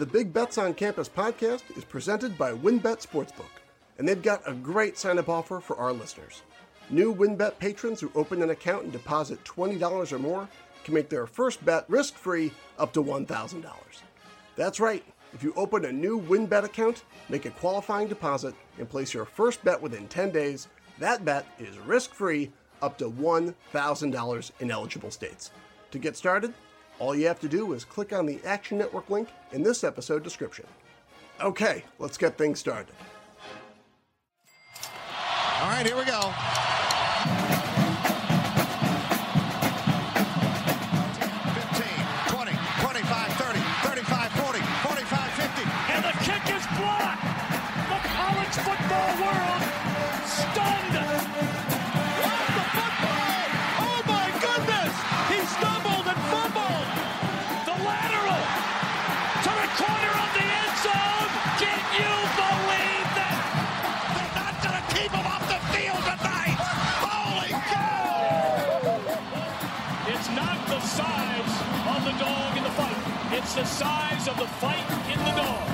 The Big Bets on Campus podcast is presented by WynnBET Sportsbook, and they've got a great sign up offer for our listeners. New WynnBET patrons who open an account and deposit $20 or more can make their first bet risk free up to $1,000. That's right. If you open a new WynnBET account, make a qualifying deposit, and place your first bet within 10 days, that bet is risk free up to $1,000 in eligible states. To get started, all you have to do is click on the Action Network link in this episode description. Okay, let's get things started. All right, here we go. Size of the fight in the dog.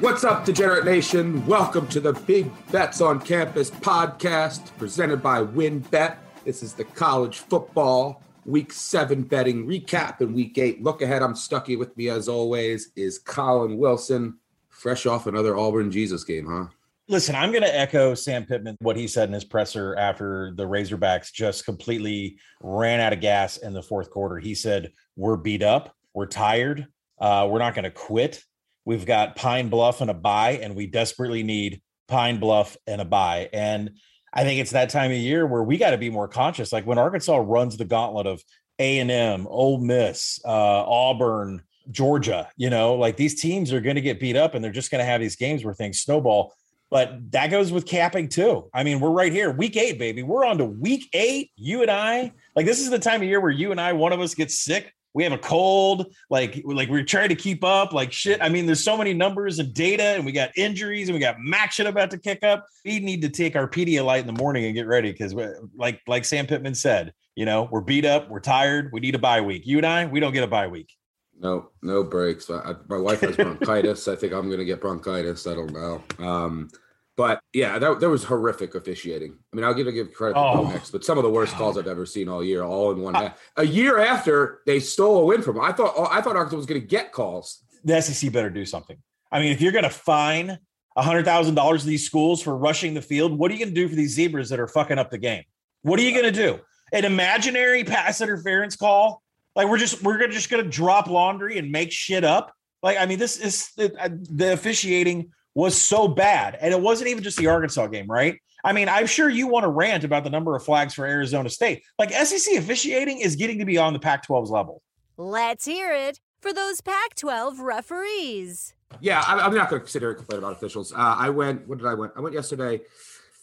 What's up, Degenerate Nation? Welcome to the Big Bets on Campus podcast presented by WynnBET. This is the college football week seven betting recap and week eight look ahead. I'm Stuckey with me as always is Collin Wilson, fresh off another Auburn Jesus game, huh? Listen, I'm going to echo Sam Pittman, what he said in his presser after the Razorbacks just completely ran out of gas in the fourth quarter. He said, We're beat up, we're tired, uh, we're not going to quit. We've got Pine Bluff and a bye, and we desperately need Pine Bluff and a bye. And I think it's that time of year where we got to be more conscious. Like when Arkansas runs the gauntlet of A and M, Ole Miss, uh, Auburn, Georgia, you know, like these teams are going to get beat up, and they're just going to have these games where things snowball. But that goes with capping too. I mean, we're right here, week eight, baby. We're on to week eight. You and I, like, this is the time of year where you and I, one of us gets sick. We have a cold, like, like we're trying to keep up, like shit. I mean, there's so many numbers and data, and we got injuries, and we got shit about to kick up. We need to take our Pedialyte in the morning and get ready because, like, like Sam Pittman said, you know, we're beat up, we're tired, we need a bye week. You and I, we don't get a bye week. No, no breaks. I, my wife has bronchitis. I think I'm going to get bronchitis. I don't know. Um, but yeah, that, there was horrific officiating. I mean, I'll give give credit to Oh. Bo Nix, but some of the worst calls I've ever seen all year, all in one. Ah. half. A year after they stole a win from. I thought I thought Arkansas was going to get calls. the SEC better do something. I mean, if you're going to fine hundred thousand dollars to these schools for rushing the field, what are you going to do for these zebras that are fucking up the game? What are you going to do? An imaginary pass interference call? Like we're just we're just going to drop laundry and make shit up? Like I mean, this is the, uh, the officiating was so bad, and it wasn't even just the Arkansas game, right? I mean, I'm sure you want to rant about the number of flags for Arizona State. Like SEC officiating is getting to be on the Pac-12's level. Let's hear it for those Pac 12 referees. Yeah, I, I'm not going to sit here and complain about officials. Uh, I went. What did I went? I went yesterday,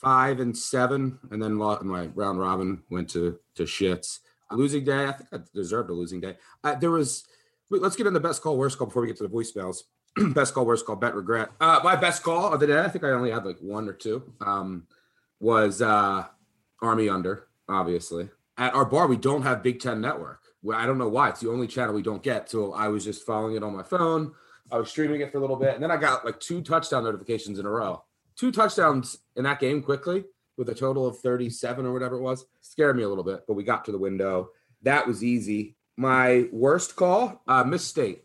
five and seven, and then lo- my round robin went to to shits. Losing day. I think I deserved a losing day. Uh, there was. Let's get in the best call, worst call before we get to the voicemails. best call, worst call, bet regret. Uh, my best call of the day. I think I only had like one or two. Um, was uh, Army under obviously at our bar. We don't have Big Ten Network. I don't know why. It's the only channel we don't get. So I was just following it on my phone. I was streaming it for a little bit, and then I got like two touchdown notifications in a row. Two touchdowns in that game quickly with a total of 37 or whatever it was. Scared me a little bit, but we got to the window. That was easy. My worst call, uh, Miss State.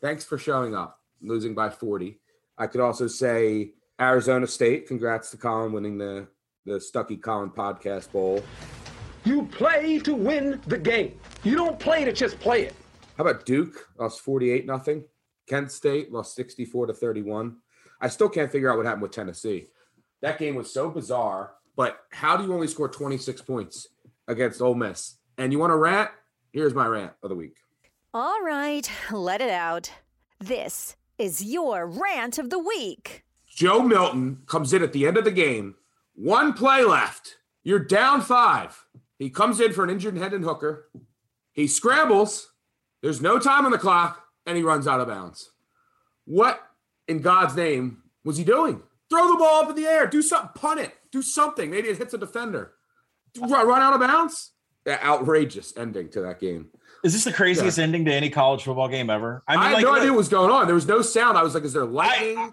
Thanks for showing up, losing by 40. I could also say Arizona State. Congrats to Collin winning the the Stuckey Colin Podcast Bowl. You play to win the game. You don't play to just play it. How about Duke lost 48 nothing? Kent State lost 64 to 31. I still can't figure out what happened with Tennessee. That game was so bizarre, but how do you only score 26 points against Ole Miss? And you want to rant? Here's my rant of the week. All right, let it out. This is your rant of the week. Joe Milton comes in at the end of the game, one play left. You're down five. He comes in for an injured Hendon Hooker. He scrambles. There's no time on the clock, and he runs out of bounds. What in God's name was he doing? Throw the ball up in the air. Do something. Punt it. Do something. Maybe it hits a defender. Run out of bounds. outrageous ending to that game. Is this the craziest yeah. ending to any college football game ever? I, mean, I had like, no idea what was going on. There was no sound. I was like, is there lightning? I,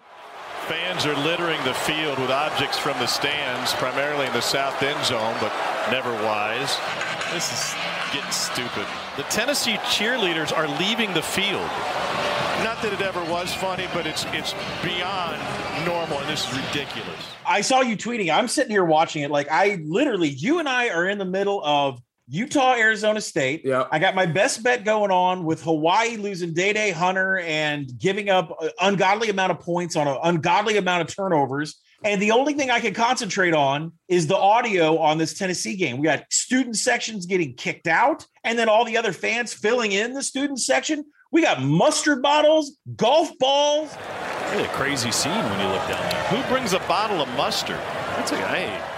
Fans are littering the field with objects from the stands, primarily in the south end zone, but never wise. This is getting stupid. The Tennessee cheerleaders are leaving the field. Not that it ever was funny, but it's it's beyond normal, and this is ridiculous. I saw you tweeting. I'm sitting here watching it. Like I literally, you and I are in the middle of Utah, Arizona State. Yeah. I got my best bet going on with Hawaii losing Dae Dae Hunter and giving up an ungodly amount of points on an ungodly amount of turnovers. And the only thing I can concentrate on is the audio on this Tennessee game. We got student sections getting kicked out, and then all the other fans filling in the student section. We got mustard bottles, golf balls. Really a crazy scene when you look down there. Who brings a bottle of mustard? That's a hey.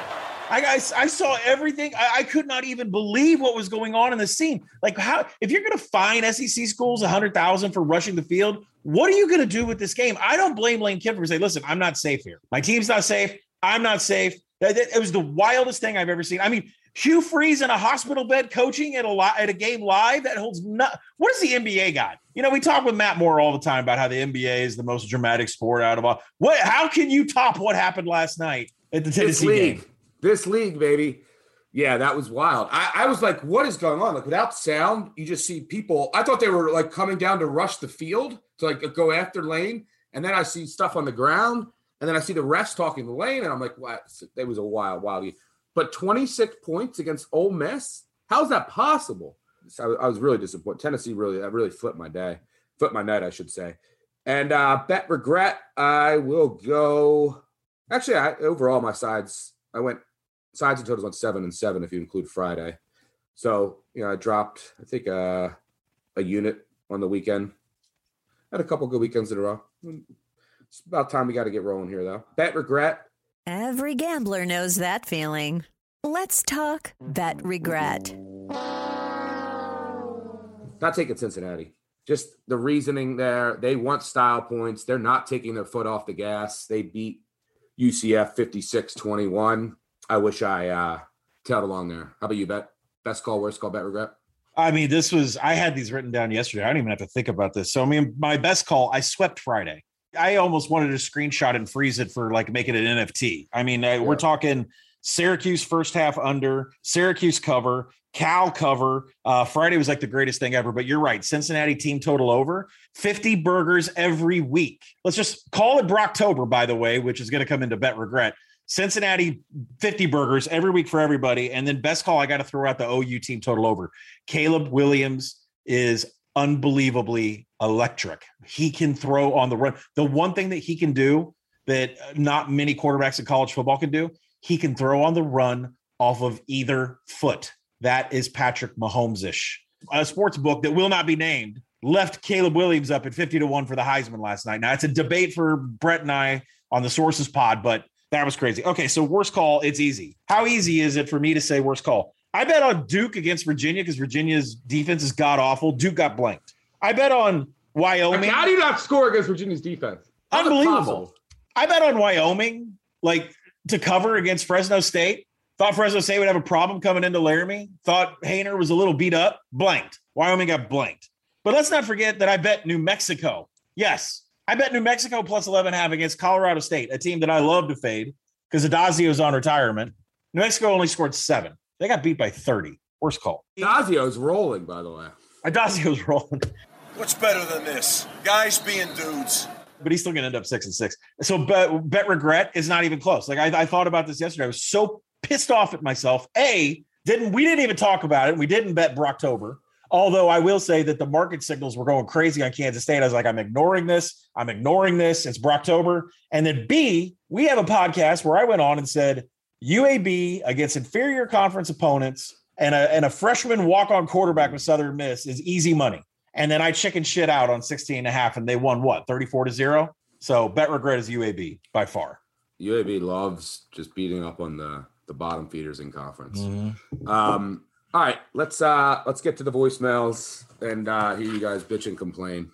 I, I, I saw everything. I, I, could not even believe what was going on in the scene. Like, how if you're going to fine SEC schools a hundred thousand for rushing the field, what are you going to do with this game? I don't blame Lane Kiffin for saying, "Listen, I'm not safe here. My team's not safe. I'm not safe." It was the wildest thing I've ever seen. I mean, Hugh Freeze in a hospital bed coaching at a li- at a game live that holds not. What does the NBA got? You know, we talk with Matt Moore all the time about how the NBA is the most dramatic sport out of all. What? How can you top what happened last night at the Tennessee game? This league, baby. Yeah, that was wild. I, I, was like, what is going on? Like without sound, you just see people. I thought they were like coming down to rush the field to like go after Lane. And then I see stuff on the ground. And then I see the rest talking to Lane. And I'm like, what? It was a wild, wild game. But 26 points against Ole Miss? How's that possible? So I, was really disappointed. Tennessee really, that really flipped my day, flipped my night, I should say. And uh bet regret, I will go. Actually, I, overall, my sides, I went sides and totals went seven and seven if you include Friday. So you know, I dropped I think uh, a unit on the weekend. Had a couple good weekends in a row. It's about time we got to get rolling here, though. Bet regret. Every gambler knows that feeling. Let's talk bet regret. Not taking Cincinnati. Just the reasoning there. They want style points. They're not taking their foot off the gas. They beat UCF 56 21. I wish I uh tailed along there. How about you, Bet? Best call, worst call, bet regret? I mean, this was I had these written down yesterday. I don't even have to think about this. So I mean, my best call, I swept Friday. I almost wanted to screenshot and freeze it for like making it an NFT. I mean, yeah. we're talking Syracuse first half under, Syracuse cover, Cal cover. Uh, Friday was like the greatest thing ever. But you're right, Cincinnati team total over 50 burgers every week. Let's just call it Brocktober, by the way, which is going to come into bet regret. Cincinnati 50 burgers every week for everybody. And then best call, I got to throw out the OU team total over. Caleb Williams is unbelievably electric. He can throw on the run. The one thing that he can do that not many quarterbacks in college football can do, he can throw on the run off of either foot. That is Patrick Mahomes ish. A sports book that will not be named left Caleb Williams up at 50 to 1 for the Heisman last night. Now, it's a debate for Brett and I on the sources pod, but that was crazy. Okay, so worst call, it's easy. How easy is it for me to say worst call? I bet on Duke against Virginia because Virginia's defense is god awful. Duke got blanked. I bet on Wyoming. I mean, how do you not score against Virginia's defense? How's Unbelievable. I bet on Wyoming, like to cover against Fresno State. Thought Fresno State would have a problem coming into Laramie. Thought Haener was a little beat up. Blanked. Wyoming got blanked. But let's not forget that I bet New Mexico. Yes, I bet New Mexico plus 11 half against Colorado State, a team that I love to fade because Addazio's on retirement. New Mexico only scored seven. They got beat by 30. Worst call. Addazio's rolling, by the way. Addazio's rolling. What's better than this? Guys being dudes. But he's still going to end up six and six. So bet, bet regret is not even close. Like I, I thought about this yesterday. I was so pissed off at myself. A didn't we didn't even talk about it. We didn't bet Brocktober. Although I will say that the market signals were going crazy on Kansas State. I was like, I'm ignoring this. I'm ignoring this. It's Brocktober. And then B, we have a podcast where I went on and said UAB against inferior conference opponents and a, and a freshman walk-on quarterback with Southern Miss is easy money. And then I chicken shit out on 16 and a half and they won what, 34 to zero? So bet regret is UAB by far. UAB loves just beating up on the the bottom feeders in conference. Mm-hmm. Um, all right, let's uh let's get to the voicemails and uh hear you guys bitch and complain.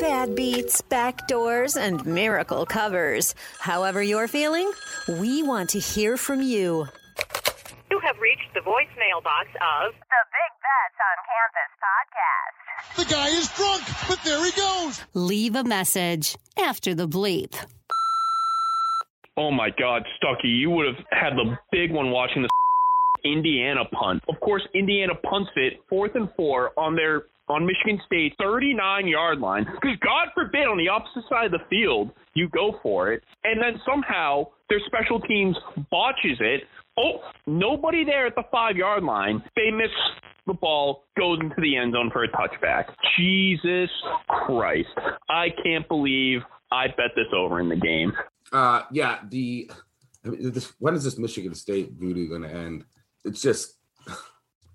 Bad beats, back doors, and miracle covers. However you're feeling, we want to hear from you. You have reached the voicemail box of the Big Bets on Campus podcast. The guy is drunk, but there he goes. Leave a message after the bleep. Oh my God, Stuckey, you would have had the big one watching the Indiana punt. Of course, Indiana punts it fourth and four on their on Michigan State 39 yard line. Because God forbid on the opposite side of the field you go for it, and then somehow their special teams botches it. Oh, nobody there at the five yard line. They miss the ball, goes into the end zone for a touchback. Jesus Christ. I can't believe I bet this over in the game. Uh, yeah, the I mean, this, when is this Michigan State voodoo going to end? It's just,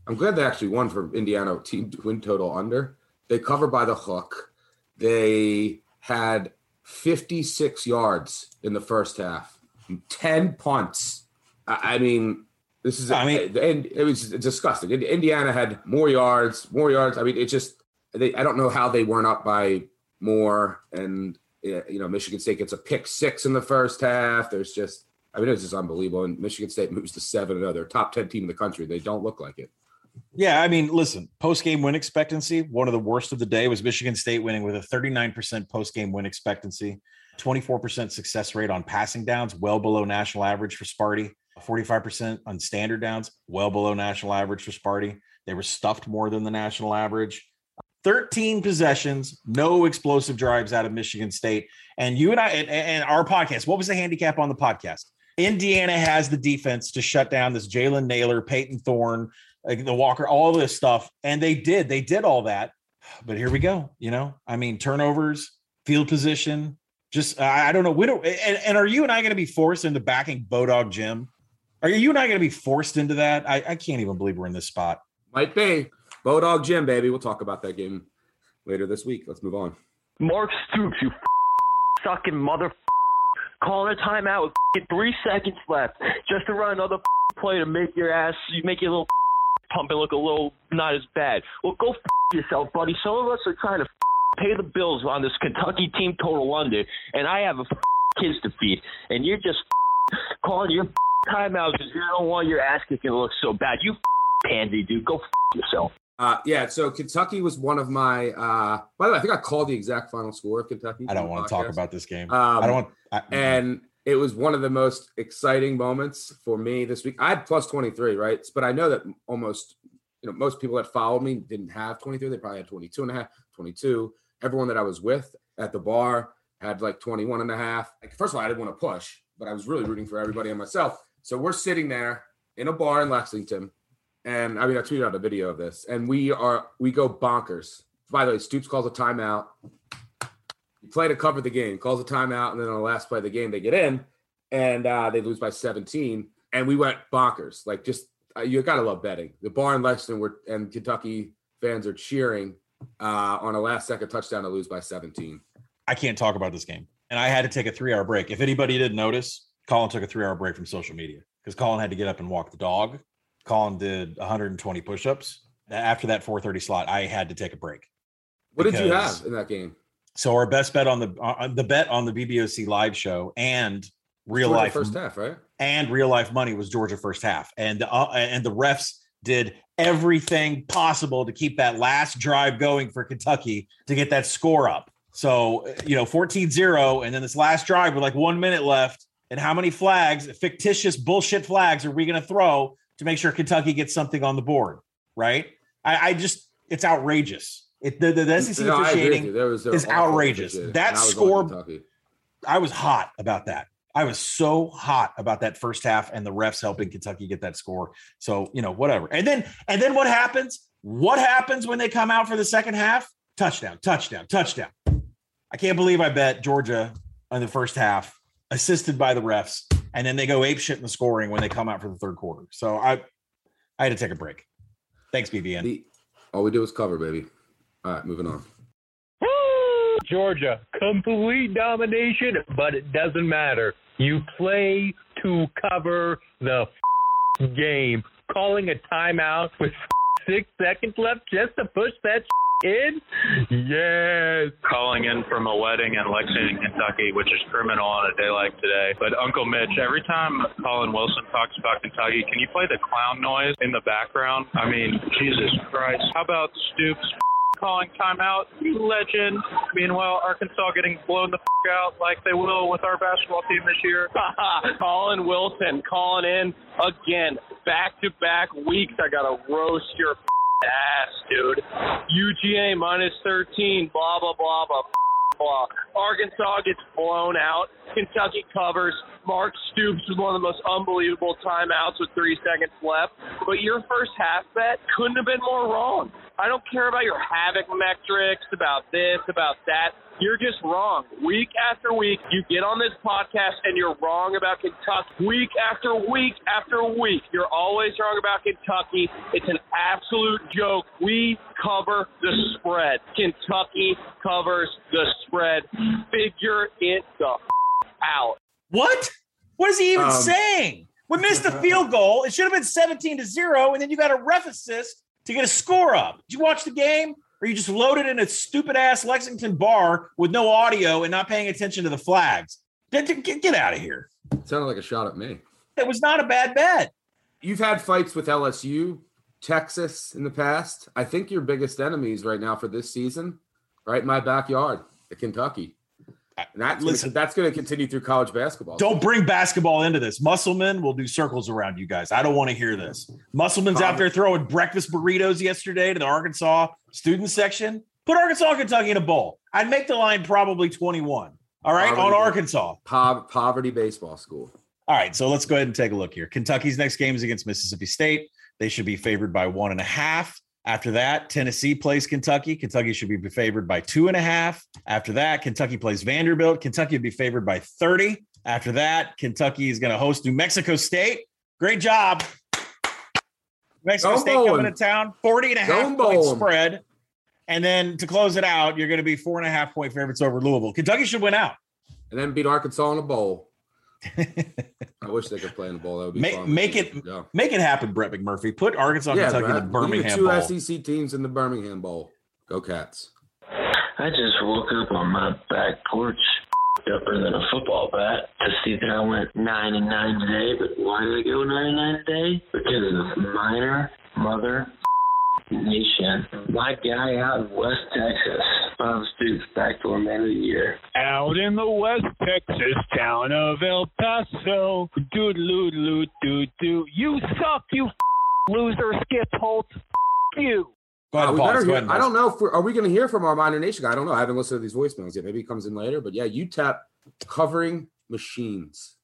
I'm glad they actually won for Indiana team win total under. They cover by the hook. They had 56 yards in the first half, 10 punts. I, I mean, this is, I mean, and it was disgusting. Indiana had more yards, more yards. I mean, it just, they, I don't know how they weren't up by more. And, you know, Michigan State gets a pick six in the first half. There's just, I mean, it's just unbelievable. And Michigan State moves to seven and they're top 10 team in the country. They don't look like it. Yeah, I mean, listen, post game win expectancy, one of the worst of the day was Michigan State winning with a 39% post game win expectancy, 24% success rate on passing downs, well below national average for Sparty, 45% on standard downs, well below national average for Sparty. They were stuffed more than the national average. 13 possessions, no explosive drives out of Michigan State. And you and I, and, and our podcast, what was the handicap on the podcast? Indiana has the defense to shut down this Jalen Nailor, Payton Thorne, like the Walker, all this stuff. And they did. They did all that. But here we go. You know, I mean, turnovers, field position, just I, I don't know. We don't. And, and are you and I going to be forced into backing Bodog Jim? Are you and I going to be forced into that? I, I can't even believe we're in this spot. Might be Bodog Jim, baby. We'll talk about that game later this week. Let's move on. Mark Stoops, you sucking mother calling a timeout with three seconds left just to run another play to make your ass, you make your little pump it look a little not as bad. Well, go yourself, buddy. Some of us are trying to pay the bills on this Kentucky team total under, and I have a kids to feed, and you're just calling your timeout because you don't want your ass kicking to look so bad. You pansy, dude. Go yourself. Uh, yeah, so Kentucky was one of my. Uh, by the way, I think I called the exact final score of Kentucky. I don't want to talk about this game. Um, I don't want. I, and it was one of the most exciting moments for me this week. I had plus 23, right? But I know that almost, you know, most people that followed me didn't have 23. They probably had 22 and a half, 22. Everyone that I was with at the bar had like 21 and a half. Like, first of all, I didn't want to push, but I was really rooting for everybody and myself. So we're sitting there in a bar in Lexington and I mean, I tweeted out a video of this, and we are we go bonkers. By the way, Stoops calls a timeout. You play to cover the game, calls a timeout, and then on the last play of the game, they get in, and uh, they lose by 17. And we went bonkers. Like, just uh, you gotta love betting. The bar in Lexington were and Kentucky fans are cheering uh, on a last second touchdown to lose by 17. I can't talk about this game, and I had to take a three hour break. If anybody didn't notice, Collin took a three hour break from social media because Collin had to get up and walk the dog Collin did 120 push-ups. After that 4:30 slot, I had to take a break. What did you have in that game? So our best bet on the on the bet on the BBOC live show and real Georgia life first half, right? And real life money was Georgia first half, and uh, and the refs did everything possible to keep that last drive going for Kentucky to get that score up. So, you know, 14-0 and then this last drive with like 1 minute left and how many flags, fictitious bullshit flags are we going to throw to make sure Kentucky gets something on the board, right? I, I just it's outrageous. It, the, the, the SEC No, I agree with officiating. Was- is outrageous. That score, I was hot about that. I was so hot about that first half and the refs helping Kentucky get that score. So you know whatever. And then and then what happens? What happens when they come out for the second half? Touchdown! Touchdown! Touchdown! I can't believe I bet Georgia in the first half, assisted by the refs, and then they go ape shit in the scoring when they come out for the third quarter. So I, I had to take a break. Thanks, BBN. The, all we do is cover, baby. All right, moving on. Georgia, complete domination, but it doesn't matter. You play to cover the game. Calling a timeout with six seconds left just to push that kid? Yes. Calling in from a wedding in Lexington, Kentucky, which is criminal on a day like today. But Uncle Mitch, every time Collin Wilson talks about Kentucky, can you play the clown noise in the background? I mean, Jesus Christ. How about Stoops calling timeout, you legend. Meanwhile, Arkansas getting blown the f- out like they will with our basketball team this year. Collin Wilson calling in again, back to back weeks. I gotta roast your f- ass, dude. UGA minus 13, blah, blah, blah, blah. Blah. Arkansas gets blown out. Kentucky covers. Mark Stoops with one of the most unbelievable timeouts with three seconds left. But your first half bet couldn't have been more wrong. I don't care about your havoc metrics, about this, about that. You're just wrong. Week after week, you get on this podcast and you're wrong about Kentucky. Week after week after week, you're always wrong about Kentucky. It's an absolute joke. We cover the spread. Kentucky covers the spread. Figure it the f- out. What? What is he even Um, saying? We missed the field goal. It should have been 17 to 0, and then you got a ref assist to get a score up. Did you watch the game? Or you just loaded in a stupid ass Lexington bar with no audio and not paying attention to the flags? Get, get, get out of here. It Sounded like a shot at me. It was not a bad bet. You've had fights with LSU, Texas in the past. I think your biggest enemies right now for this season, right in my backyard, at Kentucky. And that's Listen. that's going to continue through college basketball. Don't bring basketball into this. Musselman will do circles around you guys. I don't want to hear this. Musselman's out there throwing breakfast burritos yesterday to the Arkansas student section. Put Arkansas Kentucky in a bowl. I'd make the line probably 21. All right, on Arkansas. Po- poverty baseball school. All right, so let's go ahead and take a look here. Kentucky's next game is against Mississippi State. They should be favored by one and a half. After that, Tennessee plays Kentucky. Kentucky should be favored by two and a half. After that, Kentucky plays Vanderbilt. Kentucky would be favored by 30. After that, Kentucky is going to host New Mexico State. Great job. New Mexico Go State Bowling. coming to town, 40 and a Go half point Bowling. spread. And then to close it out, you're going to be four and a half point favorites over Louisville. Kentucky should win out. And then beat Arkansas in a bowl. I wish they could play in the bowl. That would be Make, fun. make it Yeah. make it happen, Brett McMurphy. Put Arkansas, Yeah, Kentucky in the man. Birmingham Two Bowl. SEC teams in the Birmingham Bowl. Go Cats. I just woke up on my back porch, upper than a football bat, to see that I went nine and nine today. But why did I go nine and nine today? Because of a minor mother nation. My guy out in West Texas, Bob Stoops, backdoor man of the year. Out in the West Texas town of El Paso. Doo doo doo doo doo. You suck, you f- loser, Skip Holtz. F- you. Go ahead, Uh, we pause. Go ahead, I don't know if we're, are we going to hear from our Miner Nation guy. I don't know. I haven't listened to these voicemails yet. Maybe he comes in later. But yeah, UTEP covering machines.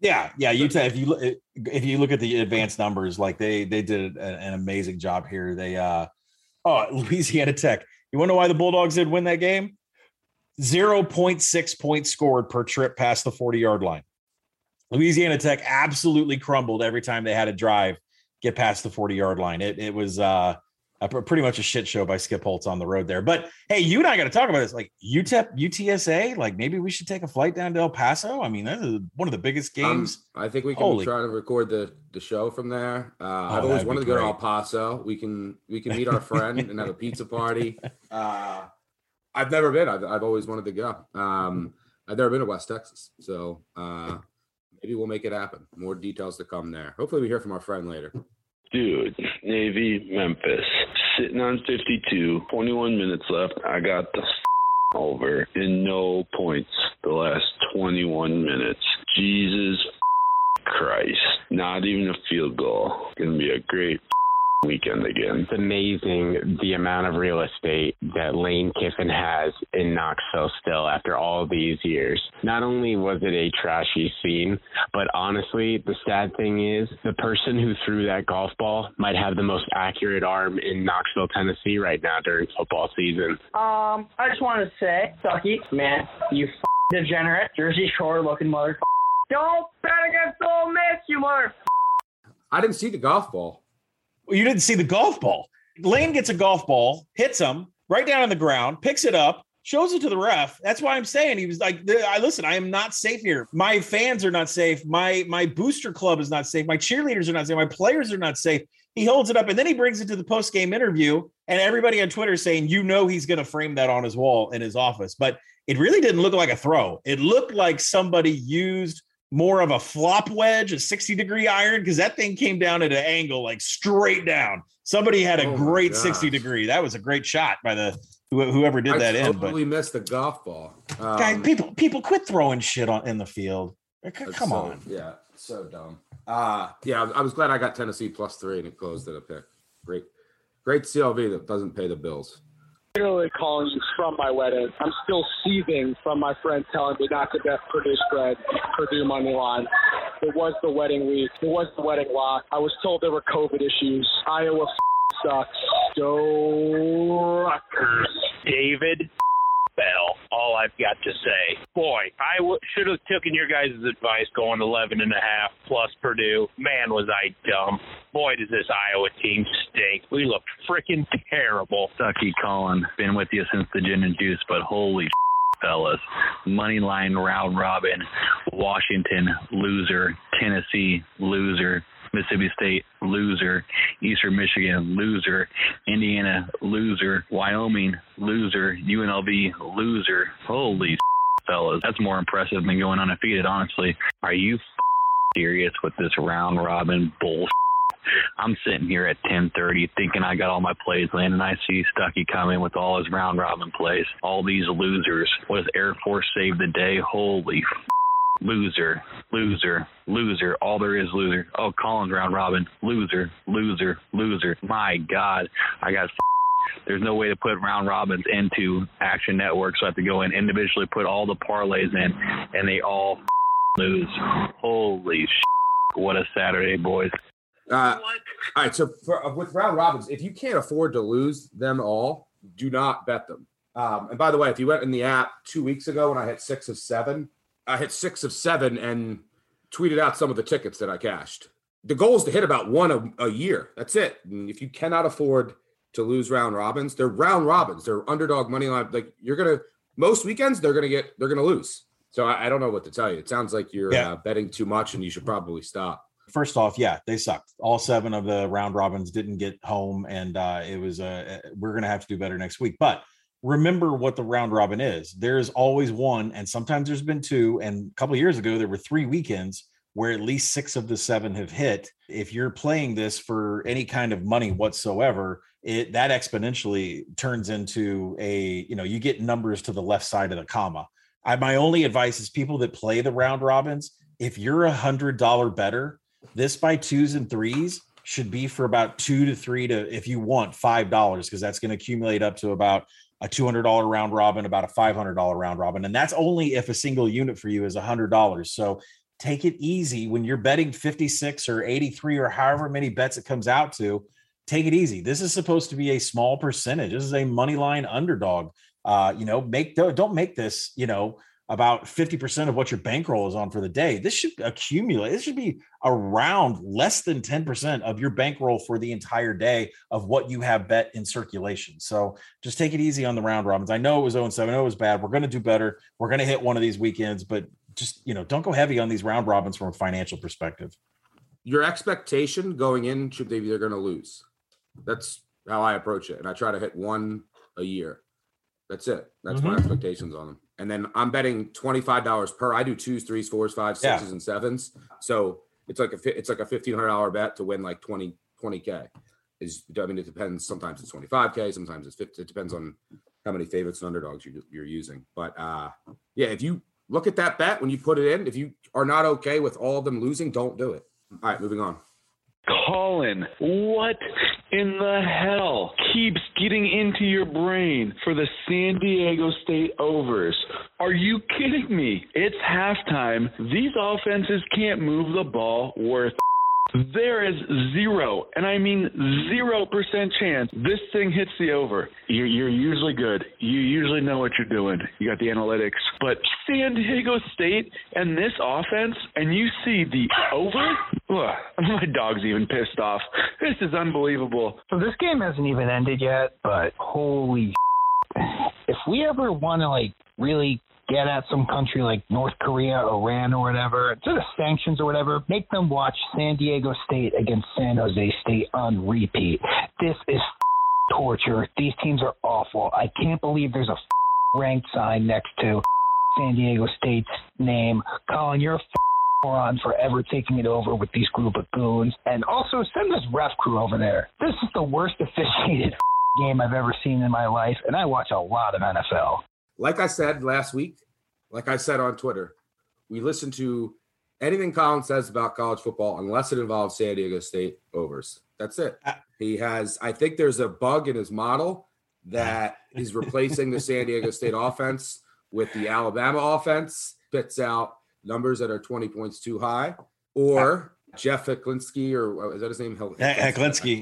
Yeah, yeah. Utah. If you look, if you look at the advanced numbers, like they they did an, an amazing job here. They uh, oh Louisiana Tech. You know why the Bulldogs did win that game? Zero point six points scored per trip past the forty yard line. Louisiana Tech absolutely crumbled every time they had a drive get past the forty yard line. It it was uh a, pretty much a shit show by Skip Holtz on the road there. But hey, you and I got to talk about this. Like UTEP, UTSA. Like maybe we should take a flight down to El Paso. I mean, that is one of the biggest Um, games. I think we can Holy- try to record the the show from there. Uh, I've always wanted to go to. El Paso. We can we can meet our friend and have a pizza party. Uh, I've never been. I've, I've always wanted to go. Um, I've never been to West Texas, so uh, maybe we'll make it happen. More details to come there. Hopefully, we hear from our friend later. Dude, Navy, Memphis, sitting on 52, 21 minutes left. I got the over in no points the last 21 minutes. Jesus Christ. Not even a field goal. Gonna be a great weekend again. It's amazing the amount of real estate that Lane Kiffin has in Knoxville still after all these years. Not only was it a trashy scene, but honestly, the sad thing is the person who threw that golf ball might have the most accurate arm in Knoxville, Tennessee right now during football season. Um, I just wanted to say, Sucky, man, you f- degenerate, Jersey Shore looking mother. Don't bet against Ole Miss, you mother. I didn't see the golf ball. You didn't see the golf ball. Lane gets a golf ball, hits him right down on the ground, picks it up, shows it to the ref. That's why I'm saying he was like, "I listen. I am not safe here. My fans are not safe. My my booster club is not safe. My cheerleaders are not safe. My players are not safe." He holds it up and then he brings it to the post game interview And everybody on Twitter saying, you know, he's going to frame that on his wall in his office. But it really didn't look like a throw. It looked like somebody used more of a flop wedge, a 60 degree iron, because that thing came down at an angle like straight down. Somebody had a Oh great 60 degree. That was a great shot by the who- whoever did that I in. But totally missed the golf ball. Um, guys, people people quit throwing shit on in the field. Come so- on. Yeah, so dumb. Uh yeah, I was glad I got Tennessee plus three and it closed at a pick. Great, great CLV that doesn't pay the bills. Literally calling you from my wedding. I'm still seething from my friend telling me not to bet Purdue spread, Purdue money line. It was the wedding week. It was the wedding lock. I was told there were COVID issues. Iowa f- sucks. Go Rutgers. David All I've got to say. Boy, I w- should have taken your guys' advice going 11 and a half plus Purdue. Man, was I dumb. Boy, does this Iowa team stink. We look freaking terrible. Stuckey Collin, been with you since the gin and juice, but holy fellas. Money line round robin. Washington, loser. Tennessee, loser. Mississippi State, loser. Eastern Michigan, loser. Indiana, loser. Wyoming, loser. UNLV, loser. Holy fellas. That's more impressive than going undefeated, honestly. Are you serious with this round robin bull? I'm sitting here at 10:30 thinking I got all my plays in, and I see Stuckey coming with all his round robin plays. All these losers. What does Air Force save the day? Holy f- loser, loser, loser. All there is loser. Oh, Collin's round robin. Loser, loser, loser. My God, I got. There's no way to put round robins into Action Network, so I have to go in individually, put all the parlays in, and they all lose. Holy sh! What a Saturday, boys. Uh, all right, so for, uh, with round robins, if you can't afford to lose them all, do not bet them. Um, and by the way, if you went in the app two weeks ago when I hit six of seven, I hit six of seven and tweeted out some of the tickets that I cashed. The goal is to hit about one a, a year. That's it. And if you cannot afford to lose round robins, they're round robins. They're underdog money line. Like you're gonna most weekends, they're gonna get they're gonna lose. So I, I don't know what to tell you. It sounds like you're Yeah. uh, betting too much, and you should probably stop. First off, yeah, they sucked. All seven of the round robins didn't get home, and uh, it was. Uh, we're going to have to do better next week. But remember what the round robin is. There's always one, and sometimes there's been two. And a couple years ago, there were three weekends where at least six of the seven have hit. If you're playing this for any kind of money whatsoever, it that exponentially turns into a you know you get numbers to the left side of the comma. I, my only advice is people that play the round robins. If you're a hundred dollar better, this by twos and threes should be for about two to three to if you want five dollars because that's going to accumulate up to about a two hundred dollar round robin, about a five hundred dollar round robin, and that's only if a single unit for you is a hundred dollars. So take it easy when you're betting fifty six or eighty three or however many bets it comes out to. Take it easy. This is supposed to be a small percentage. This is a money line underdog. Uh, you know, make don't make this you know about 50% of what your bankroll is on for the day. This should accumulate. This should be around less than 10% of your bankroll for the entire day of what you have bet in circulation. So just take it easy on the round robins. I know it was 0 7. I know it was bad. We're going to do better. We're going to hit one of these weekends, but just, you know, don't go heavy on these round robins from a financial perspective. your expectation going in should they be they're going to lose. That's how I approach it, and I try to hit one a year. That's it. That's my Mhm. expectations on them. And then I'm betting twenty five dollars per. I do twos, threes, fours, fives, Yeah. sixes, and sevens. So it's like a it's like a fifteen hundred dollar bet to win like 20 k. Is I mean it depends. Sometimes it's twenty five k. Sometimes it's 50. It depends on how many favorites and underdogs you, you're using. But uh, yeah, if you look at that bet when you put it in, if you are not okay with all of them losing, don't do it. All right, moving on. Colin, what in the hell keeps getting into your brain for the San Diego State overs? Are you kidding me? It's halftime. These offenses can't move the ball worth. There is zero, and I mean zero percent chance this thing hits the over. You're, you're usually good. You usually know what you're doing. You got the analytics. But San Diego State and this offense, and you see the over? Ugh, my dog's even pissed off. This is unbelievable. So this game hasn't even ended yet, but holy if we ever want to like really get at some country like North Korea, Iran, or whatever, instead of sanctions or whatever, make them watch San Diego State against San Jose State on repeat. This is torture. These teams are awful. I can't believe there's a ranked sign next to San Diego State's name. Collin, you're a moron for ever taking it over with these group of goons. And also send this ref crew over there. This is the worst officiated game I've ever seen in my life, and I watch a lot of NFL. Like I said last week, like I said on Twitter, we listen to anything Collin says about college football unless it involves San Diego State overs. That's it. He has, I think there's a bug in his model that he's replacing the San Diego State offense with the Alabama offense, spits out numbers that are 20 points too high, or Jeff Heklinski, or is that his name? Heklinski.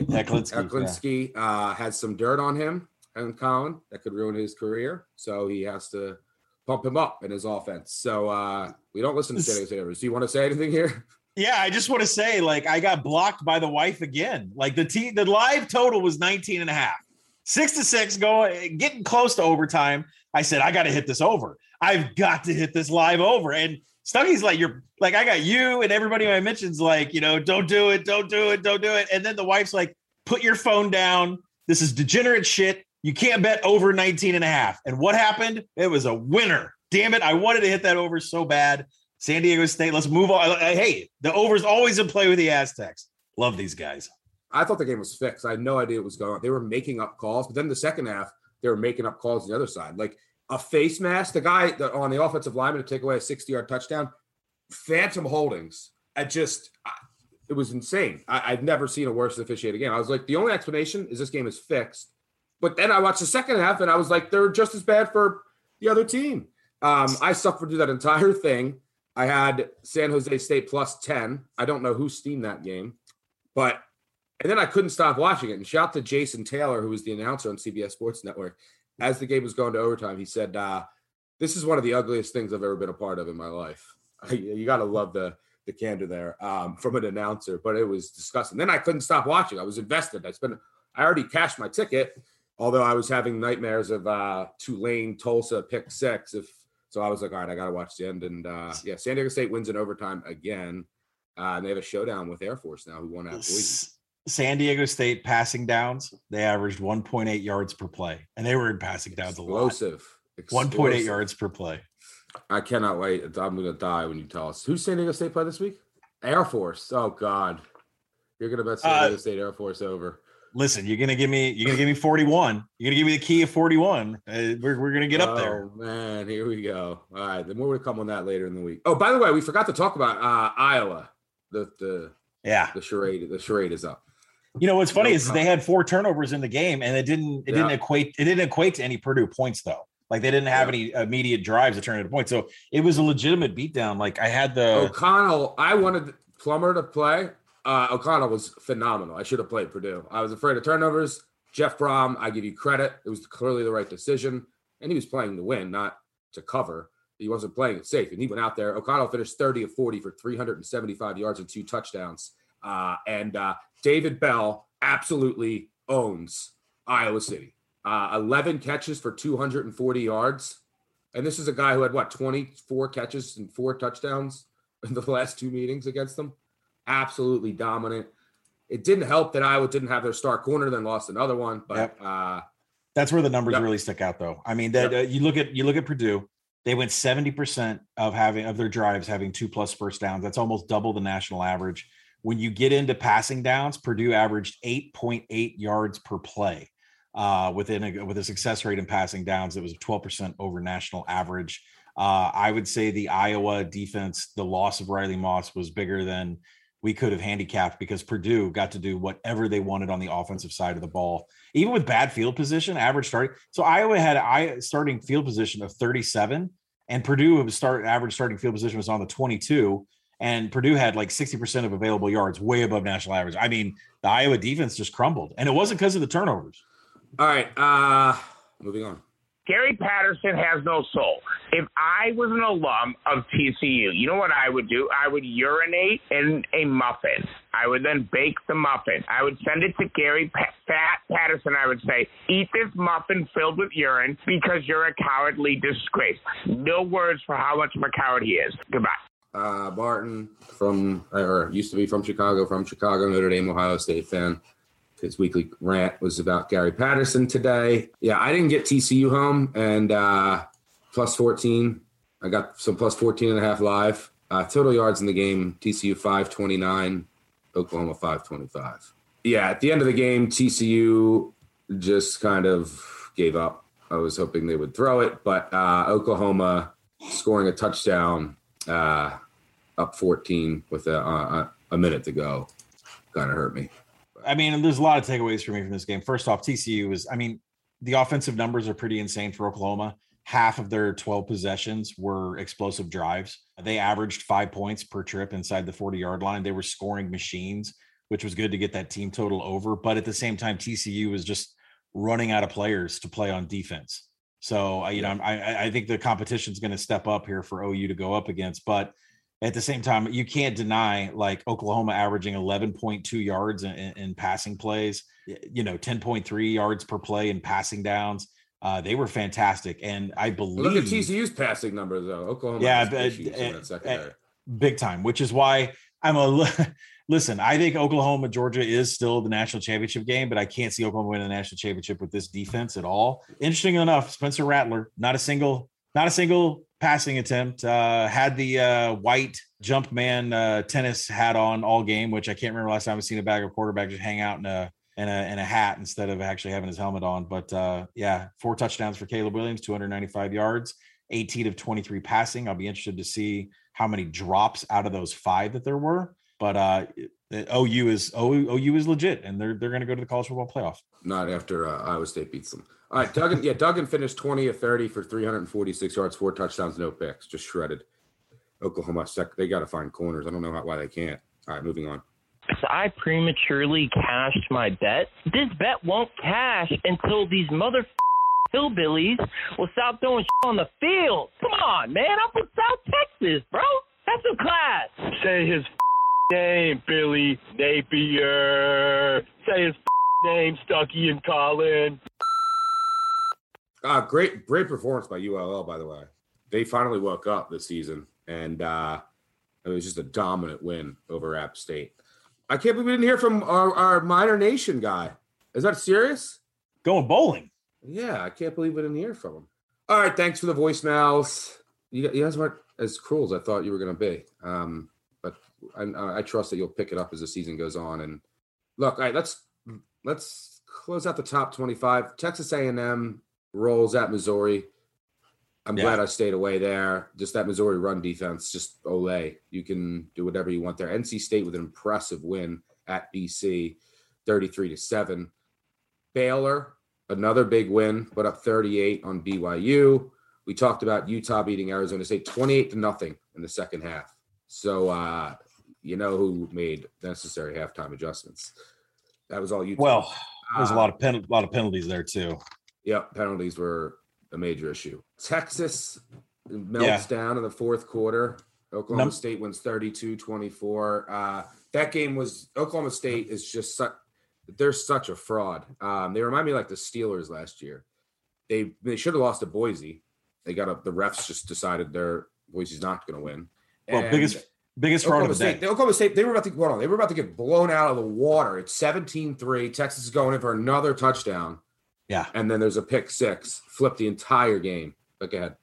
Heklinski. Heklinski uh, has some dirt on him and Collin that could ruin his career. So he has to pump him up in his offense. So uh, we don't listen to San overs. Do you want to say anything here? Yeah, I just want to say, like, I got blocked by the wife again. Like the team, the live total was 19 and a half. Six to six, going getting close to overtime. I said, I got to hit this over. I've got to hit this live over. And Stuckey's like, you're like, I got you and everybody I mentioned's like, you know, don't do it, don't do it, don't do it. And then the wife's like, put your phone down. This is degenerate shit. You can't bet over 19 and a half. And what happened? It was a winner. Damn it. I wanted to hit that over so bad. San Diego State, let's move on. Hey, the over's always in play with the Aztecs. Love these guys. I thought the game was fixed. I had no idea what was going on. They were making up calls, but then the second half, they were making up calls the other side. Like a face mask, the guy on the offensive lineman to take away a 60 yard touchdown, phantom holdings. I just, it was insane. I, have never seen a worse officiate again. I was like, the only explanation is this game is fixed. But then I watched the second half and I was like, they're just as bad for the other team. Um, I suffered through that entire thing. I had San Jose State plus 10. I don't know who steamed that game, but and then I couldn't stop watching it. And shout to Jason Taylor, who was the announcer on CBS Sports Network. As the game was going to overtime, he said, uh, This is one of the ugliest things I've ever been a part of in my life. you got to love the the candor there um, from an announcer, but it was disgusting. Then I couldn't stop watching. I was invested. I spent, I already cashed my ticket, although I was having nightmares of uh, Tulane, Tulsa, pick six. If so I was like, all right, I got to watch the end. And uh, yeah, San Diego State wins in overtime again. Uh, and they have a showdown with Air Force now, who won at San Diego State passing downs, they averaged 1.8 yards per play, and they were in passing downs Explosive. a lot. 1.8 yards per play. I cannot wait. I'm going to die when you tell us. Who's San Diego State play this week? Air Force. Oh, God. You're going to bet San Diego uh, State Air Force over listen, you're gonna give me you're gonna give me 41. You're gonna give me the key of 41. Uh, we're, we're gonna get up there. Oh man, here we go. All right, then more will come on that later in the week. Oh, by the way, we forgot to talk about uh, Iowa. The the yeah the charade the charade is up. You know what's funny no is they had four turnovers in the game, and it didn't it yeah. didn't equate it didn't equate to any Purdue points though. Like they didn't have yeah. any immediate drives to turn into points, so it was a legitimate beatdown. Like I had the O'Connell. I wanted Plummer to play uh, O'Connell was phenomenal. I should have played Purdue. I was afraid of turnovers. Jeff Brohm, I give you credit. It was clearly the right decision. And he was playing to win, not to cover. He wasn't playing it safe. And he went out there. O'Connell finished 30 of 40 for 375 yards and two touchdowns. Uh, and uh, David Bell absolutely owns Iowa City. Uh, 11 catches for 240 yards. And this is a guy who had what, 24 catches and four touchdowns in the last two meetings against them absolutely dominant. It didn't help that Iowa didn't have their star corner, then lost another one. But yep. uh, that's where the numbers yep. really stick out, though. I mean, that yep. uh, you look at you look at Purdue. They went seventy percent of having of their drives having two plus first downs. That's almost double the national average. When you get into passing downs, Purdue averaged eight point eight yards per play. Uh, within a, with a success rate in passing downs, it was 12% over national average. Uh, I would say the Iowa defense, the loss of Riley Moss was bigger than we could have handicapped because Purdue got to do whatever they wanted on the offensive side of the ball, even with bad field position, average starting. So Iowa had I starting field position of 37, and Purdue was start average starting field position was on the 22, and Purdue had like 60% of available yards, way above national average. I mean, the Iowa defense just crumbled, and it wasn't because of the turnovers. All right, uh moving on. Gary Patterson has no soul. If I was an alum of TCU, you know what I would do? I would urinate in a muffin. I would then bake the muffin. I would send it to Gary Pat- Patterson. I would say, eat this muffin filled with urine because you're a cowardly disgrace. No words for how much of a coward he is. Goodbye. Uh, Barton from, or used to be from Chicago, from Chicago, Notre Dame, Ohio State fan. His weekly rant was about Gary Patterson today. Yeah, I didn't get TCU home and uh, plus 14. I got some plus 14 and a half live. Uh, total yards in the game TCU 529, Oklahoma 525. Yeah, at the end of the game, TCU just kind of gave up. I was hoping they would throw it, but uh, Oklahoma scoring a touchdown uh, up 14 with a, a, a minute to go kind of hurt me. I mean, there's a lot of takeaways for me from this game. First off, TCU was, I mean, the offensive numbers are pretty insane for Oklahoma. Half of their 12 possessions were explosive drives. They averaged five points per trip inside the 40 yard line. They were scoring machines, which was good to get that team total over. But at the same time, TCU was just running out of players to play on defense. So, you know, I, I think the competition is going to step up here for OU to go up against. But at the same time, you can't deny like Oklahoma averaging 11.2 yards in, in, passing plays, you know, 10.3 yards per play in passing downs. Uh, they were fantastic, and I believe look at TCU's passing numbers though. Oklahoma, yeah, but, uh, big time. Which is why I'm a listen. I think Oklahoma Georgia is still the national championship game, but I can't see Oklahoma winning the national championship with this defense at all. Interesting enough, Spencer Rattler, not a single, not a single passing attempt. Uh, had the uh, white jump man uh, tennis hat on all game, which I can't remember last time I've seen a bag of quarterback just hang out in a in a in a hat instead of actually having his helmet on. But uh, yeah, four touchdowns for Caleb Williams, 295 yards, 18 of 23 passing. I'll be interested to see how many drops out of those five that there were. But uh, OU is OU, OU is legit, and they're they're going to go to the college football playoff. Not after uh, Iowa State beats them. All right, Duggan. yeah, Duggan finished 20 of 30 for 346 yards, four touchdowns, no picks, just shredded. Oklahoma, sec- they got to find corners. I don't know how, why they can't. All right, moving on. So I prematurely cashed my bet. This bet won't cash until these mother hillbillies will stop throwing shit on the field. Come on, man. I'm from South Texas, bro. That's some class. Say his name, Billy Napier. Say his name, Stuckey and Collin. Uh, great, great performance by ULL, by the way. They finally woke up this season, and uh, it was just a dominant win over App State. I can't believe we didn't hear from our, our Miner Nation guy. Is that serious? Going bowling. Yeah, I can't believe we didn't hear from him. All right, thanks for the voicemails. You, you guys weren't as cruel as I thought you were going to be. Um, but I, I, trust that you'll pick it up as the season goes on. And look, all right, let's let's close out the top twenty-five. Texas A&M rolls at Missouri. I'm yeah. glad I stayed away there. Just that Missouri run defense, just Olay. You can do whatever you want there. NC State with an impressive win at BC, 33 to 7. Baylor, another big win, but up 38 on BYU. We talked about Utah beating Arizona State 28 to nothing in the second half. So uh, you know who made necessary halftime adjustments. That was all Utah. Well, there's uh, a lot of pen- a lot of penalties there too. Yep, penalties were a major issue. Texas melts yeah. down in the fourth quarter. Oklahoma Num- State wins 32 24. Uh, that game was Oklahoma State is just such, they're such a fraud. Um, they remind me like the Steelers last year. They they should have lost to Boise. They got up. The refs just decided their Boise's not going to win. Well, and biggest biggest fraud Oklahoma of the State, day. Oklahoma State. They were about to hold on. They were about to get blown out of the water. It's 17-3. Texas is going in for another touchdown. Yeah. And then there's a pick six, flip the entire game. Go ahead.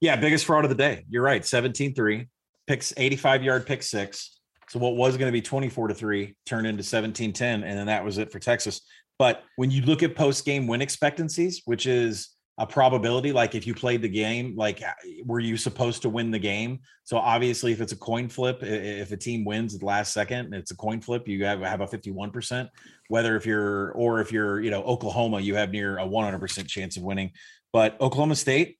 Yeah, biggest fraud of the day. You're right. 17 3, picks 85 yard pick six. So what was going to be 24 to 3 turned into 17 10. And then that was it for Texas. But when you look at post game win expectancies, which is a probability, like if you played the game, like uh, were you supposed to win the game? So obviously, if it's a coin flip, if a team wins at the last second, it's a coin flip. You have have a 51% whether if you're or if you're you know Oklahoma, you have near a 100% chance of winning. But Oklahoma State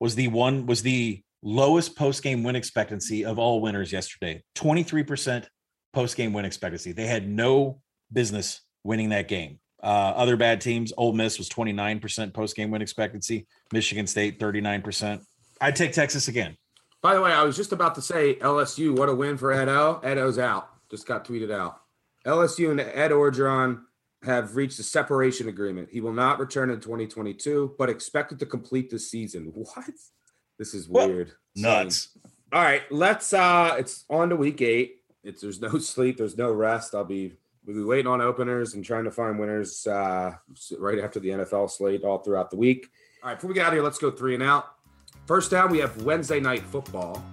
was the one was the lowest post game win expectancy of all winners yesterday. 23% post game win expectancy. They had no business winning that game. Uh, other bad teams, Ole Miss was 29% post game win expectancy. Michigan State 39%. I'd take Texas again. By the way, I was just about to say LSU. What a win for Edo. Edo's out. Just got tweeted out. LSU and Ed Orgeron have reached a separation agreement. He will not return in 2022, but expected to complete the season. What? This is weird. Nuts. All right, let's uh it's on to week 8. It's there's no sleep, there's no rest. I'll be We'll be waiting on openers and trying to find winners uh, right after the NFL slate all throughout the week. All right, before we get out of here, let's go three and out. First down, we have Wednesday night football.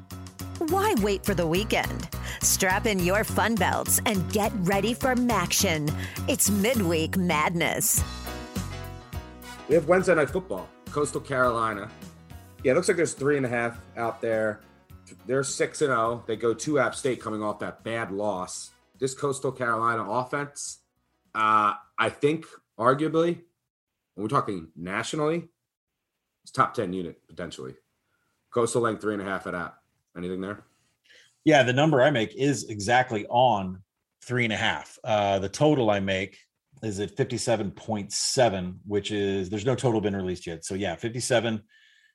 Why wait for the weekend? Strap in your fun belts and get ready for MACtion. It's midweek madness. We have Wednesday night football, Coastal Carolina. Yeah, it looks like there's three and a half out there. They're six and zero. They go to App State coming off that bad loss. This Coastal Carolina offense, uh, I think, arguably, when we're talking nationally, it's top ten unit potentially. Coastal length three and a half at App. Anything there? Yeah, the number I make is exactly on three and a half. Uh, the total I make is at 57.7, which is there's no total been released yet. So yeah, 57,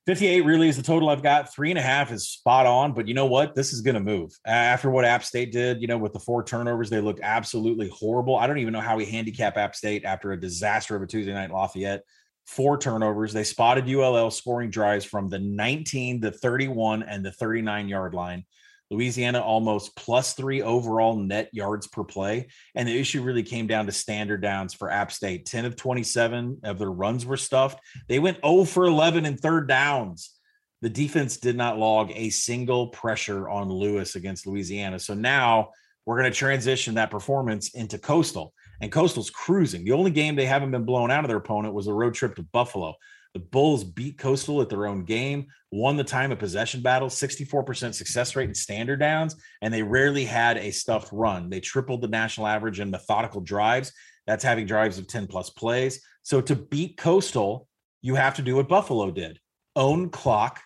58 really is the total I've got. Three and a half is spot on, but you know what? This is going to move after what App State did. You know, with the four turnovers, they looked absolutely horrible. I don't even know how we handicap App State after a disaster of a Tuesday night Lafayette. Four turnovers. They spotted ULL scoring drives from the 19, the 31, and the 39 yard line. Louisiana almost plus three overall net yards per play. And the issue really came down to standard downs for App State. 10 of 27 of their runs were stuffed. They went 0 for 11 in third downs. The defense did not log a single pressure on Lewis against Louisiana. So now we're going to transition that performance into Coastal. And Coastal's cruising. The only game they haven't been blown out of their opponent was a road trip to Buffalo. The Bulls beat Coastal at their own game, won the time of possession battle, 64% success rate in standard downs, and they rarely had a stuffed run. They tripled the national average in methodical drives. That's having drives of 10 plus plays. So to beat Coastal, you have to do what Buffalo did own clock,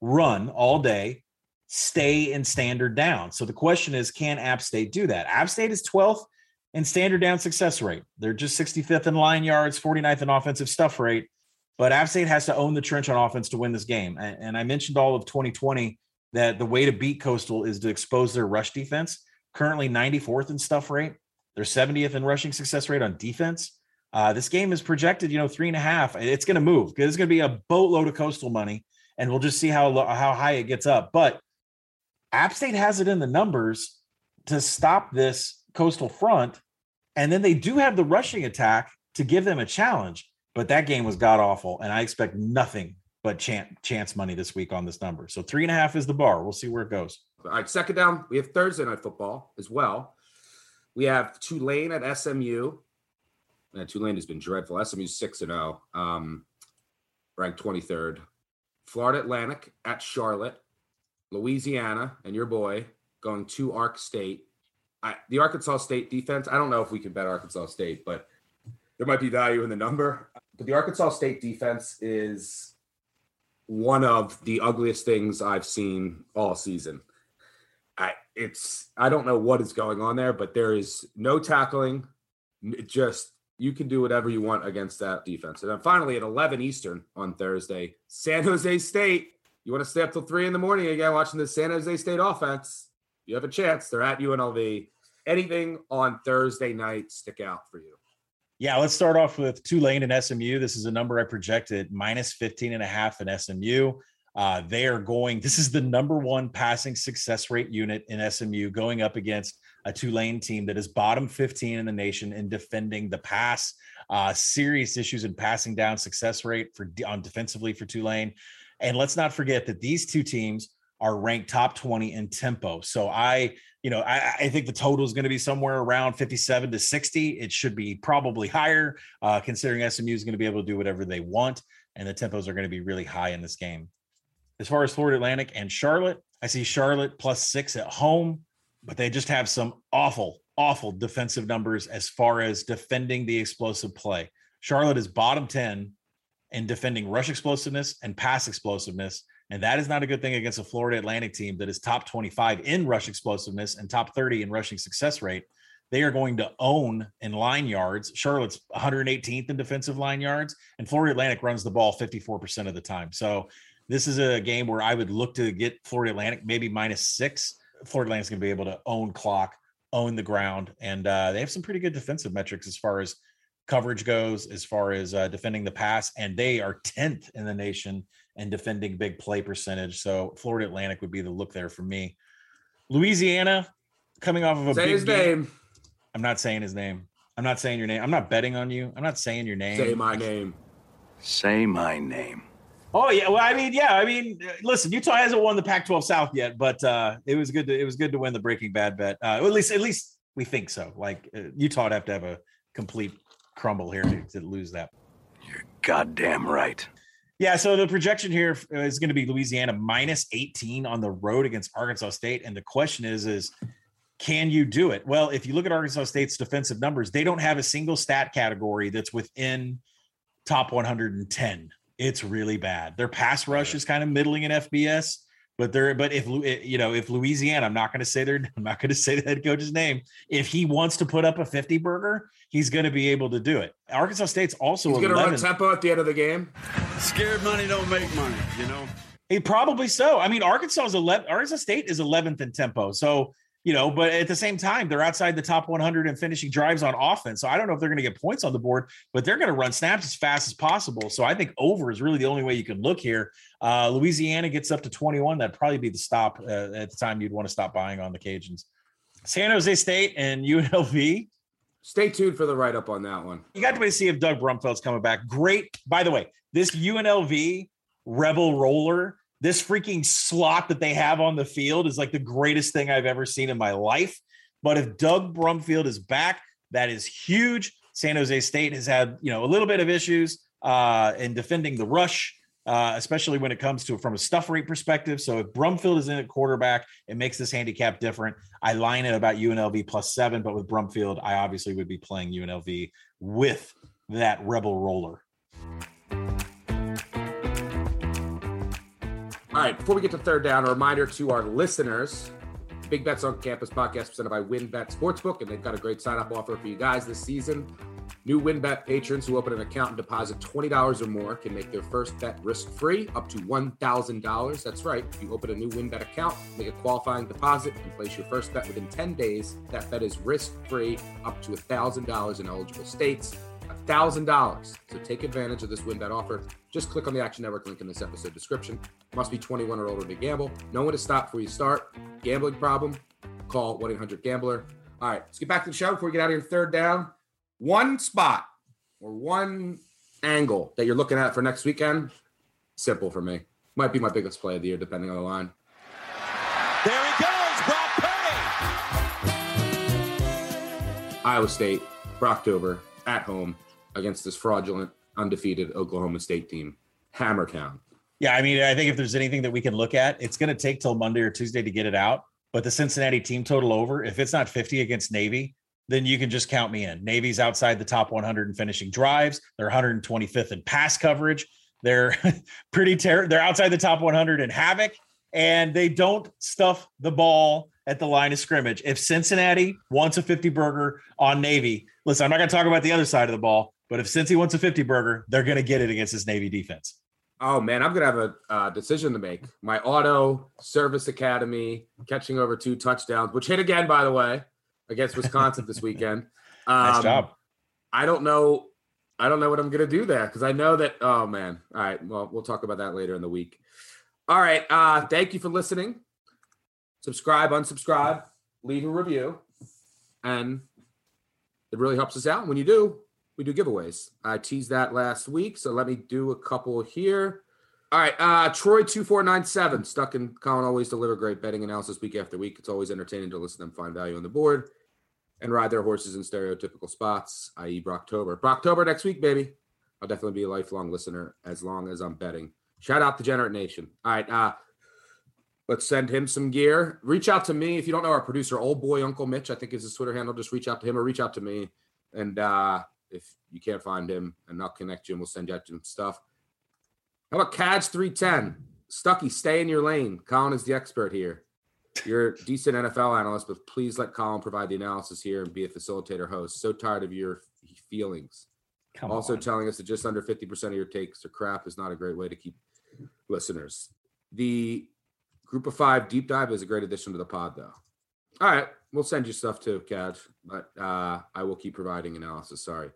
run all day, stay in standard down. So the question is can App State do that? App State is 12th in standard down success rate. They're just 65th in line yards, 49th in offensive stuff rate. But App State has to own the trench on offense to win this game. And, and I mentioned all of 2020 that the way to beat Coastal is to expose their rush defense. Currently 94th in stuff rate. They're 70th in rushing success rate on defense. Uh, this game is projected, you know, three and a half. It's going to move because it's going to be a boatload of coastal money, and we'll just see how how high it gets up. But App State has it in the numbers to stop this coastal front, and then they do have the rushing attack to give them a challenge. But that game was god awful, and I expect nothing but Chants, Chants money this week on this number. So three and a half is the bar. We'll see where it goes. All right, second down, we have Thursday night football as well. We have Tulane at SMU. Tulane has been dreadful. SMU six and zero, um, ranked twenty third. Florida Atlantic at Charlotte, Louisiana, and your boy going to Ark State. I, the Arkansas State defense. I don't know if we can bet Arkansas State, but there might be value in the number. But the Arkansas State defense is one of the ugliest things I've seen all season. I it's I don't know what is going on there, but there is no tackling. Just you can do whatever you want against that defense. And then finally at 11 Eastern on Thursday, San Jose State. You want to stay up till three in the morning again watching the San Jose State offense? You have a chance. They're at UNLV. Anything on Thursday night stick out for you? Yeah, let's start off with Tulane and SMU. This is a number I projected minus 15 and a half in SMU. Uh, they are going, this is the number one passing success rate unit in SMU going up against a Tulane team that is bottom 15 in the nation in defending the pass. Uh, serious issues in passing down success rate for on defensively for Tulane. And let's not forget that these two teams are ranked top 20 in tempo. So I, you know, I, I think the total is going to be somewhere around 57 to 60. It should be probably higher, uh, considering SMU is going to be able to do whatever they want, and the tempos are going to be really high in this game. As far as Florida Atlantic and Charlotte, I see Charlotte plus six at home, but they just have some awful, awful defensive numbers as far as defending the explosive play. Charlotte is bottom 10 in defending rush explosiveness and pass explosiveness. And that is not a good thing against a Florida Atlantic team that is top 25 in rush explosiveness and top 30 in rushing success rate. They are going to own in line yards. Charlotte's 118th in defensive line yards, and Florida Atlantic runs the ball 54% of the time. So this is a game where I would look to get Florida Atlantic maybe minus six. Florida Atlantic's going to be able to own clock, own the ground, and uh, they have some pretty good defensive metrics as far as coverage goes, as far as uh, defending the pass, and they are 10th in the nation and defending big play percentage. So Florida Atlantic would be the look there for me. Louisiana coming off of a Say big his game. name. I'm not saying his name. I'm not saying your name. I'm not betting on you. I'm not saying your name. Say my name. Say my name. Oh yeah, well I mean yeah, I mean listen, Utah hasn't won the Pac-12 South yet, but uh it was good to it was good to win the Breaking Bad bet. Uh, at least at least we think so. Like uh, Utah would have to have a complete crumble here to, to lose that. You're goddamn right. Yeah, so the projection here uh, is going to be Louisiana minus 18 on the road against Arkansas State and the question is is can you do it? Well, if you look at Arkansas State's defensive numbers, they don't have a single stat category that's within top 110 it's really bad. Their pass rush is kind of middling in FBS, but they're but if eh, you know if Louisiana, I'm not going to say their I'm not going to say the head coach's name. If he wants to put up a 50 burger, he's going to be able to do it. Arkansas State's also he's going to run tempo at the end of the game. Scared money don't make money, you know. He probably so. I mean, Arkansas is 11. Arkansas State is 11th in tempo, so you know, but at the same time, they're outside the top 100 in finishing drives on offense. So I don't know if they're going to get points on the board, but they're going to run snaps as fast as possible. So I think over is really the only way you can look here. Uh, Louisiana gets up to 21. That'd probably be the stop uh, at the time you'd want to stop buying on the Cajuns. San Jose State and UNLV. Stay tuned for the write up on that one. You got to wait to see if Doug Brumfield's coming back. Great. By the way, this UNLV Rebel Roller this freaking slot that they have on the field is like the greatest thing I've ever seen in my life. But if Doug Brumfield is back, that is huge. San Jose State has had, you know, a little bit of issues uh, in defending the rush, uh, especially when it comes to from a stuff rate perspective. So if Brumfield is in at quarterback, it makes this handicap different. I line it about UNLV plus seven, but with Brumfield, I obviously would be playing UNLV with that rebel roller. All right, before we get to third down, a reminder to our listeners Big Bets on Campus podcast presented by WynnBET Sportsbook, and they've got a great sign up offer for you guys this season. New WynnBET patrons who open an account and deposit $20 or more can make their first bet risk free up to $1,000. That's right. If you open a new WynnBET account, make a qualifying deposit, and place your first bet within 10 days, that bet is risk free up to $1,000 in eligible states. $1,000. So take advantage of this WynnBET offer. Just click on the Action Network link in this episode description. Must be 21 or older to gamble. Know when to stop before you start. Gambling problem? Call 1 800 Gambler. All right, let's get back to the show before we get out of here. Third down. One spot or one angle that you're looking at for next weekend. Simple for me. Might be my biggest play of the year, depending on the line. There he goes, Brock Purdy. Iowa State, Brocktober, at home against this fraudulent, undefeated Oklahoma State team. Hammertown. Yeah, I mean, I think if there's anything that we can look at, it's going to take till Monday or Tuesday to get it out. But the Cincinnati team total over, if it's not 50 against Navy, then you can just count me in. Navy's outside the top 100 in finishing drives. They're 125th in pass coverage. They're pretty terrible. They're outside the top 100 in havoc, and they don't stuff the ball at the line of scrimmage. If Cincinnati wants a 50 burger on Navy, listen, I'm not going to talk about the other side of the ball, but if Cincy wants a 50 burger, they're going to get it against this Navy defense. Oh man, I'm gonna have a uh, decision to make. My auto service academy catching over two touchdowns, which hit again, by the way, against Wisconsin this weekend. Um, nice job. I don't know. I don't know what I'm gonna do there because I know that. Oh man. All right. Well, we'll talk about that later in the week. All right. Uh, thank you for listening. Subscribe, unsubscribe, leave a review, and it really helps us out. When you do, we do giveaways. I teased that last week, so let me do a couple here. All right, uh, Troy two four nine seven stuck in Collin always deliver great betting analysis week after week. It's always entertaining to listen to them find value on the board and ride their horses in stereotypical spots, i.e. Brocktober. Brocktober next week, baby. I'll definitely be a lifelong listener as long as I'm betting. Shout out to Generate Nation. All right, uh, let's send him some gear. Reach out to me if you don't know our producer, old boy Uncle Mitch. I think is his Twitter handle. Just reach out to him or reach out to me, and uh, if you can't find him, and I'll connect you and we'll send you out some stuff. How about Cads 310? Stuckey, stay in your lane. Collin is the expert here. You're a decent NFL analyst, but please let Collin provide the analysis here and be a facilitator host. So tired of your feelings. Come also on. telling us that just under 50% of your takes are crap is not a great way to keep listeners. The group of five deep dive is a great addition to the pod, though. All right. We'll send you stuff too, Cad, but uh, I will keep providing analysis. Sorry.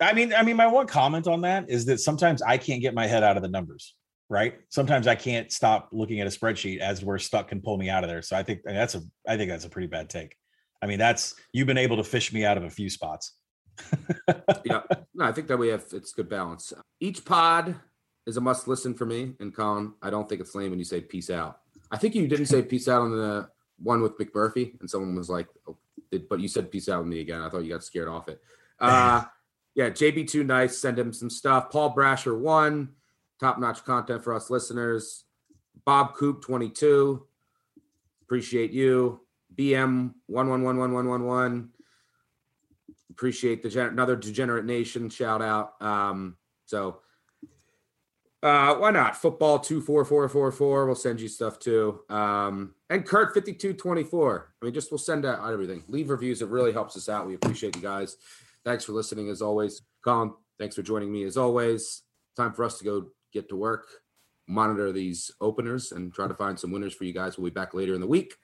I mean, I mean, my one comment on that is that sometimes I can't get my head out of the numbers, right? Sometimes I can't stop looking at a spreadsheet as where stuck can pull me out of there. So I think that's a, I think that's a pretty bad take. I mean, that's you've been able to fish me out of a few spots. yeah. No, I think that we have it's good balance. Each pod is a must listen for me. And Collin, I don't think it's lame when you say peace out. I think you didn't say peace out on the one with McMurphy, and someone was like, oh, but you said peace out with me again. I thought you got scared off it. Uh, yeah, JB2 nice. Send him some stuff. Paul Brasher one, top notch content for us listeners. Bob Coop 22, appreciate you. BM one one one one one one one. Appreciate the gen- another degenerate nation shout out. Um, so uh, why not? Football two four four four four. We'll send you stuff too. Um, and Kurt fifty two twenty four. I mean, just we'll send out everything. Leave reviews. It really helps us out. We appreciate you guys. Thanks for listening as always. Collin, thanks for joining me as always. Time for us to go get to work, monitor these openers, and try to find some winners for you guys. We'll be back later in the week.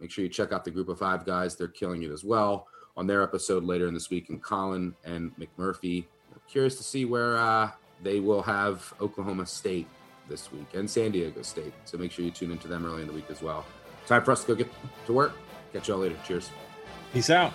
Make sure you check out the group of five guys. They're killing it as well on their episode later in this week. And Collin and McMurphy. Curious to see where uh, they will have Oklahoma State this week and San Diego State. So make sure you tune into them early in the week as well. Time for us to go get to work. Catch y'all later. Cheers. Peace out.